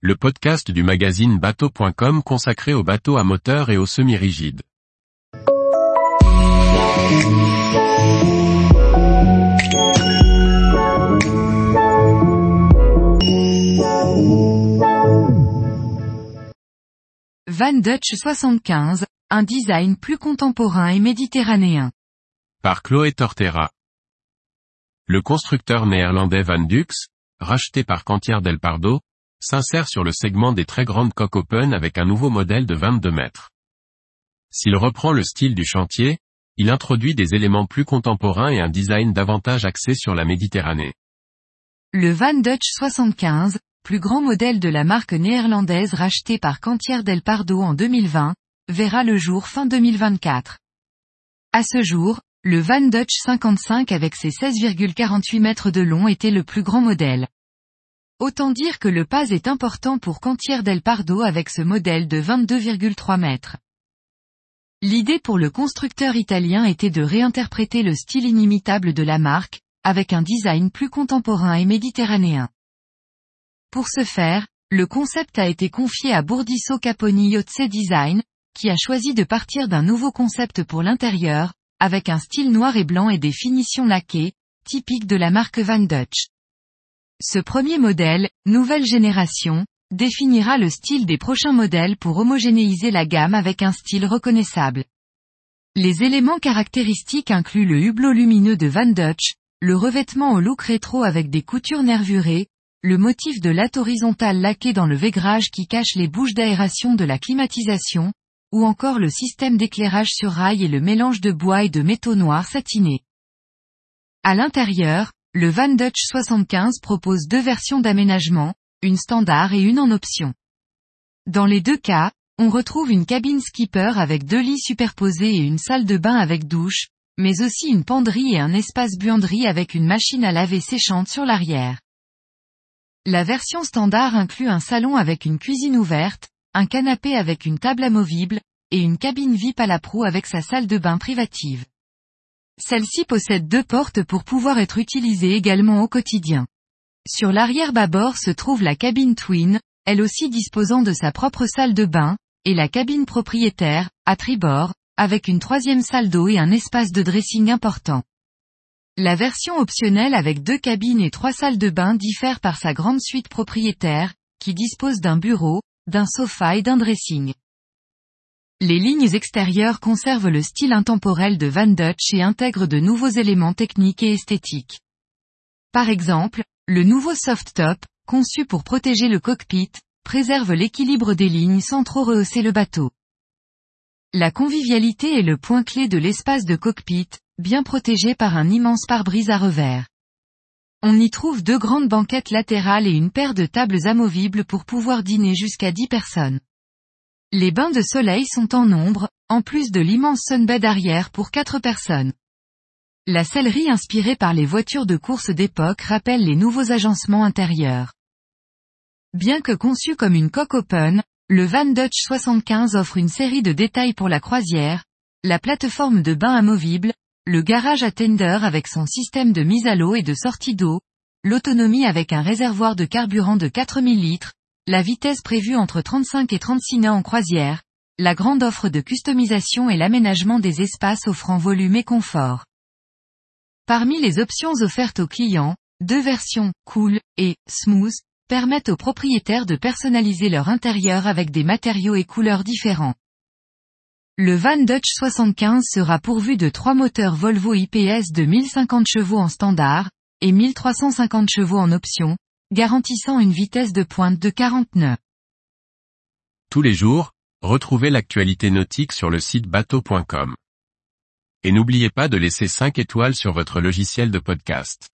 le podcast du magazine bateau.com consacré aux bateaux à moteur et aux semi-rigides. Van Dutch 75, un design plus contemporain et méditerranéen. Par Chloé Tortera. Le constructeur néerlandais Van Dux, racheté par Cantier del Pardo, s'insère sur le segment des très grandes coques open avec un nouveau modèle de 22 mètres. S'il reprend le style du chantier, il introduit des éléments plus contemporains et un design davantage axé sur la Méditerranée. Le Van Dutch 75, plus grand modèle de la marque néerlandaise racheté par Cantier del Pardo en 2020, verra le jour fin 2024. À ce jour, le Van Dutch 55 avec ses 16,48 mètres de long était le plus grand modèle. Autant dire que le pas est important pour Cantier del Pardo avec ce modèle de 22,3 mètres. L'idée pour le constructeur italien était de réinterpréter le style inimitable de la marque, avec un design plus contemporain et méditerranéen. Pour ce faire, le concept a été confié à Bourdisso Caponi Yotze Design, qui a choisi de partir d'un nouveau concept pour l'intérieur, avec un style noir et blanc et des finitions laquées, typiques de la marque Van Dutch. Ce premier modèle, nouvelle génération, définira le style des prochains modèles pour homogénéiser la gamme avec un style reconnaissable. Les éléments caractéristiques incluent le hublot lumineux de Van Dutch, le revêtement au look rétro avec des coutures nervurées, le motif de latte horizontale laqué dans le végrage qui cache les bouches d'aération de la climatisation, ou encore le système d'éclairage sur rail et le mélange de bois et de métaux noirs satinés. À l'intérieur, le Van Dutch 75 propose deux versions d'aménagement, une standard et une en option. Dans les deux cas, on retrouve une cabine skipper avec deux lits superposés et une salle de bain avec douche, mais aussi une penderie et un espace buanderie avec une machine à laver séchante sur l'arrière. La version standard inclut un salon avec une cuisine ouverte, un canapé avec une table amovible, et une cabine VIP à la proue avec sa salle de bain privative. Celle-ci possède deux portes pour pouvoir être utilisée également au quotidien. Sur l'arrière bâbord se trouve la cabine twin, elle aussi disposant de sa propre salle de bain, et la cabine propriétaire, à tribord, avec une troisième salle d'eau et un espace de dressing important. La version optionnelle avec deux cabines et trois salles de bain diffère par sa grande suite propriétaire, qui dispose d'un bureau, d'un sofa et d'un dressing. Les lignes extérieures conservent le style intemporel de Van Dutch et intègrent de nouveaux éléments techniques et esthétiques. Par exemple, le nouveau soft top, conçu pour protéger le cockpit, préserve l'équilibre des lignes sans trop rehausser le bateau. La convivialité est le point clé de l'espace de cockpit, bien protégé par un immense pare-brise à revers. On y trouve deux grandes banquettes latérales et une paire de tables amovibles pour pouvoir dîner jusqu'à 10 personnes. Les bains de soleil sont en nombre, en plus de l'immense sunbed arrière pour 4 personnes. La sellerie inspirée par les voitures de course d'époque rappelle les nouveaux agencements intérieurs. Bien que conçu comme une coque open, le Van Dutch 75 offre une série de détails pour la croisière, la plateforme de bain amovible, le garage à tender avec son système de mise à l'eau et de sortie d'eau, l'autonomie avec un réservoir de carburant de 4000 litres, la vitesse prévue entre 35 et 36 nœuds en croisière, la grande offre de customisation et l'aménagement des espaces offrant volume et confort. Parmi les options offertes aux clients, deux versions, Cool et Smooth, permettent aux propriétaires de personnaliser leur intérieur avec des matériaux et couleurs différents. Le Van Dutch 75 sera pourvu de trois moteurs Volvo IPS de 1050 chevaux en standard, et 1350 chevaux en option, garantissant une vitesse de pointe de 40 nœuds. Tous les jours, retrouvez l'actualité nautique sur le site bateau.com. Et n'oubliez pas de laisser 5 étoiles sur votre logiciel de podcast.